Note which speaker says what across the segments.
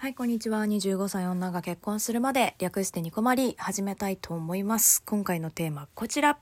Speaker 1: はい、こんにちは。25歳女が結婚するまで略してニコマリ始めたいと思います。今回のテーマこちら。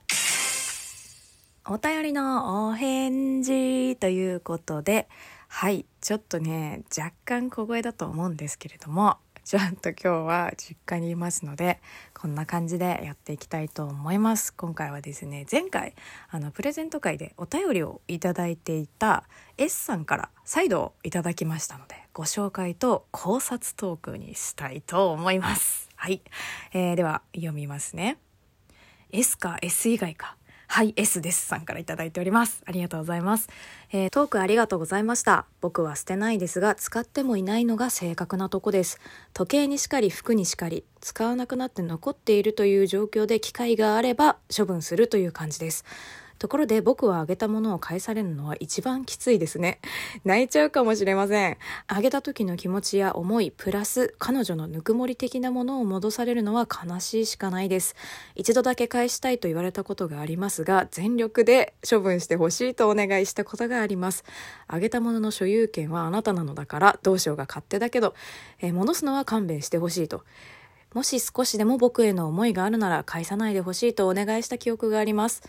Speaker 1: お便りのお返事ということで、はい、ちょっとね、若干小声だと思うんですけれども、ちょっと今日は実家にいますので、こんな感じでやっていきたいと思います。今回はですね、前回、あの、プレゼント会でお便りをいただいていた S さんから再度いただきましたので、ご紹介と考察トークにしたいと思います。はい。えーでは、読みますね。S か S 以外か。はい、S ですさんからいただいております。ありがとうございます。えートークありがとうございました。僕は捨てないですが、使ってもいないのが正確なとこです。時計にしかり、服にしかり、使わなくなって残っているという状況で機会があれば処分するという感じです。ところで僕はあげたものを返されるのは一番きついですね。泣いちゃうかもしれません。あげた時の気持ちや思い、プラス彼女のぬくもり的なものを戻されるのは悲しいしかないです。一度だけ返したいと言われたことがありますが、全力で処分してほしいとお願いしたことがあります。あげたものの所有権はあなたなのだから、どうしようが勝手だけど、えー戻すのは勘弁してほしいと。もし少しでも僕への思いがあるなら返さないでほしいとお願いした記憶があります。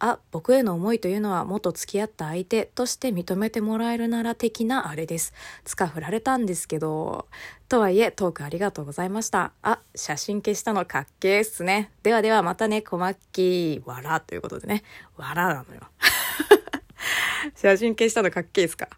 Speaker 1: あ、僕への思いというのは元付き合った相手として認めてもらえるなら的なあれです。つか振られたんですけど。とはいえ、トークありがとうございました。あ、写真消したのかっけーっすね。ではではまたね、小牧、わらということでね。わらなのよ。写真消したのかっけーっすか？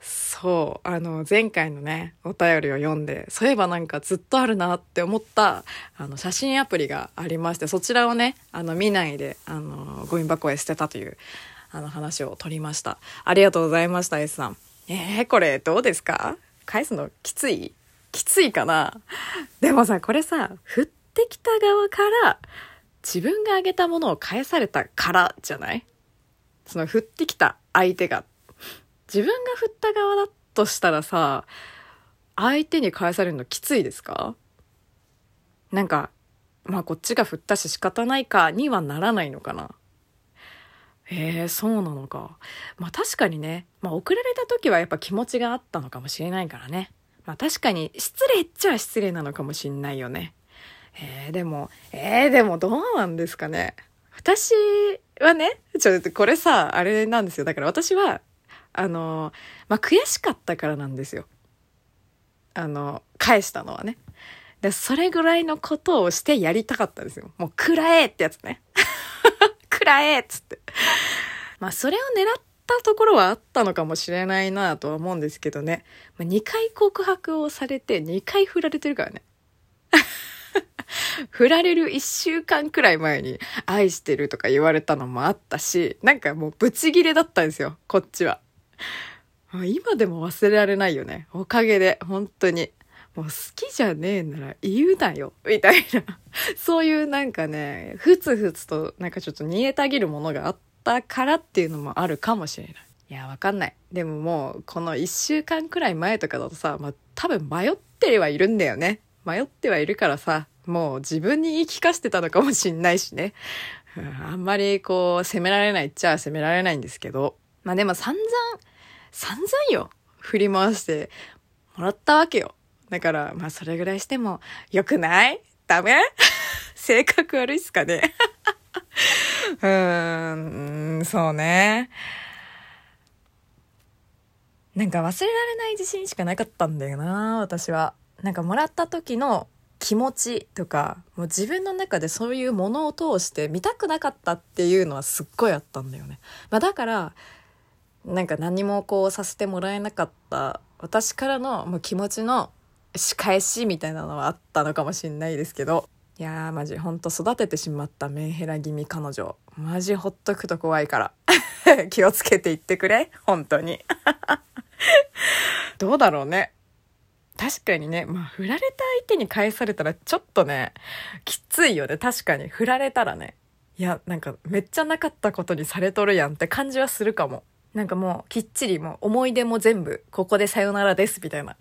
Speaker 1: そう、あの、前回のね、お便りを読んで、そういえばなんかずっとあるなって思った、あの、写真アプリがありまして、そちらをね、あの、見ないで、あの、ゴミ箱へ捨てたという、あの、話を取りました。ありがとうございました、S さん。えー、これどうですか？返すのきつい？きついかな？でもさ、これさ、降ってきた側から、自分があげたものを返されたからじゃない？その降ってきた相手が。自分が振った側だとしたらさ相手に返されるのきついですか？なんかまあこっちが振ったし仕方ないかにはならないのかな。へえそうなのか。まあ確かにね、まあ、送られた時はやっぱ気持ちがあったのかもしれないからね。まあ確かに失礼っちゃ失礼なのかもしんないよね。えー、でもえー、でもどうなんですかね。私はねちょっとこれさあれなんですよ。だから私はあのまあ悔しかったからなんですよ。あの返したのはね。でそれぐらいのことをしてやりたかったんですよ。もう食らえってやつね。食らえっつって。まあそれを狙ったところはあったのかもしれないなとは思うんですけどね、まあ、2回告白をされて2回振られてるからね。振られる1週間くらい前に愛してるとか言われたのもあったし、なんかもうブチギレだったんですよ、こっちは。今でも忘れられないよね。おかげで、本当に。もう好きじゃねえなら言うなよ、みたいな。そういうなんかね、ふつふつとなんかちょっと煮えたぎるものがあったからっていうのもあるかもしれない。いや、わかんない。でももう、この1週間くらい前とかだとさ、まあ多分迷ってはいるんだよね。迷ってはいるからさ、もう自分に言い聞かせてたのかもしんないしね。あんまりこう、責められないっちゃ責められないんですけど。まあでも散々、散々よ。振り回してもらったわけよ。だから、まあそれぐらいしても良くない？ダメ？性格悪いっすかね？うーん、そうね。なんか忘れられない自信しかなかったんだよな、私は。なんかもらった時の気持ちとか、もう自分の中でそういうものを通して見たくなかったっていうのはすっごいあったんだよね。まあだから、なんか何もこうさせてもらえなかった私からのもう気持ちの仕返しみたいなのはあったのかもしれないですけど。いやーマジほんと育ててしまったメンヘラ気味彼女。マジほっとくと怖いから。気をつけていってくれ本当に。どうだろうね。確かにね、まあ、振られた相手に返されたらちょっとね、きついよね。確かに。振られたらね。いや、なんか、めっちゃなかったことにされとるやんって感じはするかも。なんかもう、きっちりもう、思い出も全部、ここでさよならです、みたいな。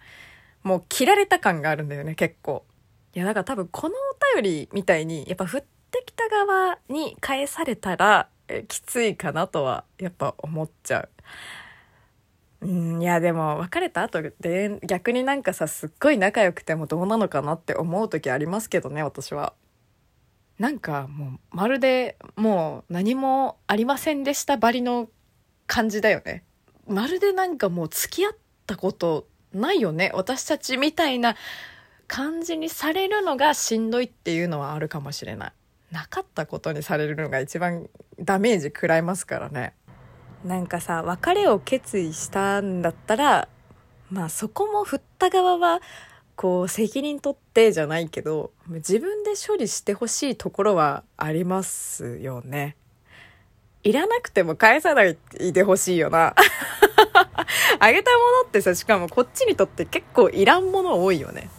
Speaker 1: もう、切られた感があるんだよね、結構。いや、だから多分、このお便りみたいに、やっぱ、振ってきた側に返されたら、きついかなとは、やっぱ思っちゃう。うん、いやでも別れた後で逆になんかさすっごい仲良くてもどうなのかなって思う時ありますけどね私は。なんかもうまるでもう何もありませんでしたばりの感じだよね。まるでなんかもう付き合ったことないよね私たちみたいな感じにされるのがしんどいっていうのはあるかもしれない。なかったことにされるのが一番ダメージ食らいますからね。なんかさ別れを決意したんだったらまあそこも振った側はこう責任取ってじゃないけど自分で処理してほしいところはありますよね。いらなくても返さないでほしいよな。あげたものってさしかもこっちにとって結構いらんもの多いよね。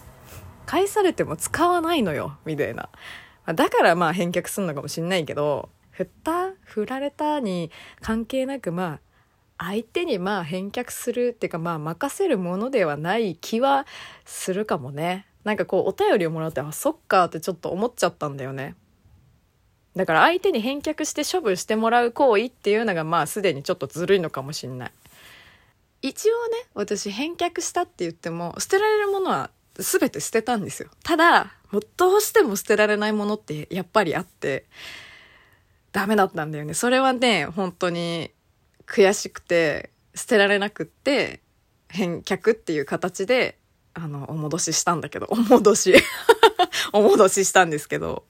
Speaker 1: 返されても使わないのよみたいな。だからまあ返却すんのかもしんないけど振った振られたに関係なくまあ相手にまあ返却するっていうかまあ任せるものではない気はするかもね。なんかこうお便りをもらってあそっかってちょっと思っちゃったんだよね。だから相手に返却して処分してもらう行為っていうのがまあすでにちょっとずるいのかもしんない。一応ね私返却したって言っても捨てられるものは全て捨てたんですよ。ただもうどうしても捨てられないものってやっぱりあって。ダメだったんだよね。それはね、本当に悔しくて、捨てられなくって、返却っていう形で、あの、お戻ししたんだけど、お戻し お戻ししたんですけど、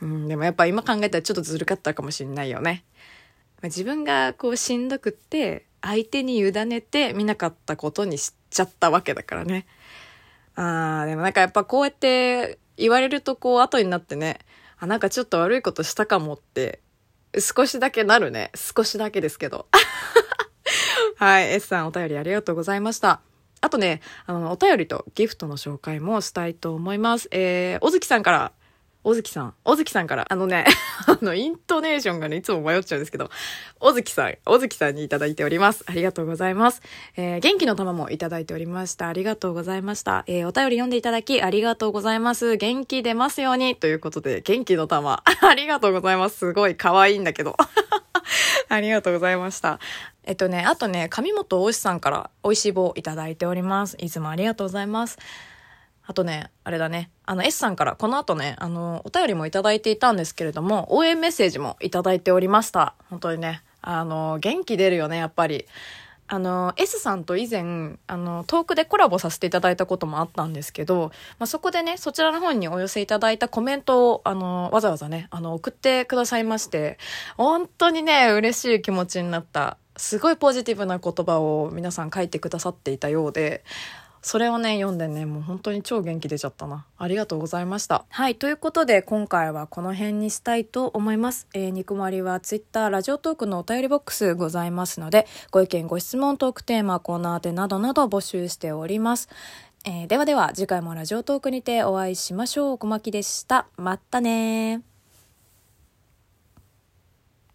Speaker 1: うん、でもやっぱ今考えたらちょっとずるかったかもしんないよね。自分がこうしんどくって、相手に委ねて見なかったことにしちゃったわけだからね。あー、でもなんかやっぱこうやって言われるとこう後になってね、あ、なんかちょっと悪いことしたかもって少しだけなるね。少しだけですけど。はい。S さんお便りありがとうございました。あとね、あの、お便りとギフトの紹介もしたいと思います。えー、お月さんからおずきさん、おずきさんから、あのね、あの、イントネーションがね、いつも迷っちゃうんですけど、おずきさん、おずきさんにいただいております。ありがとうございます。えー、元気の玉もいただいておりました。ありがとうございました。えー、お便り読んでいただき、ありがとうございます。元気出ますように。ということで、元気の玉、ありがとうございます。すごい可愛いんだけど。ありがとうございました。えっとね、あとね、上本大志さんから美味しい棒いただいております。いつもありがとうございます。あとね、あれだね。あの、S さんからこの後ね、あの、お便りもいただいていたんですけれども、応援メッセージもいただいておりました。本当にね、あの、元気出るよね、やっぱり。あの、S さんと以前、あの、トークでコラボさせていただいたこともあったんですけど、まあ、そこでね、そちらの方にお寄せいただいたコメントを、あの、わざわざね、あの、送ってくださいまして、本当にね、嬉しい気持ちになった。すごいポジティブな言葉を皆さん書いてくださっていたようで、それをね、読んでね、もう本当に超元気出ちゃったな。ありがとうございました。はい、ということで今回はこの辺にしたいと思います。えー、ニコマリは Twitter、ラジオトークのお便りボックスございますので、ご意見、ご質問、トークテーマ、コーナーでなどなど募集しております。えー、ではでは次回もラジオトークにてお会いしましょう。小牧でした。またね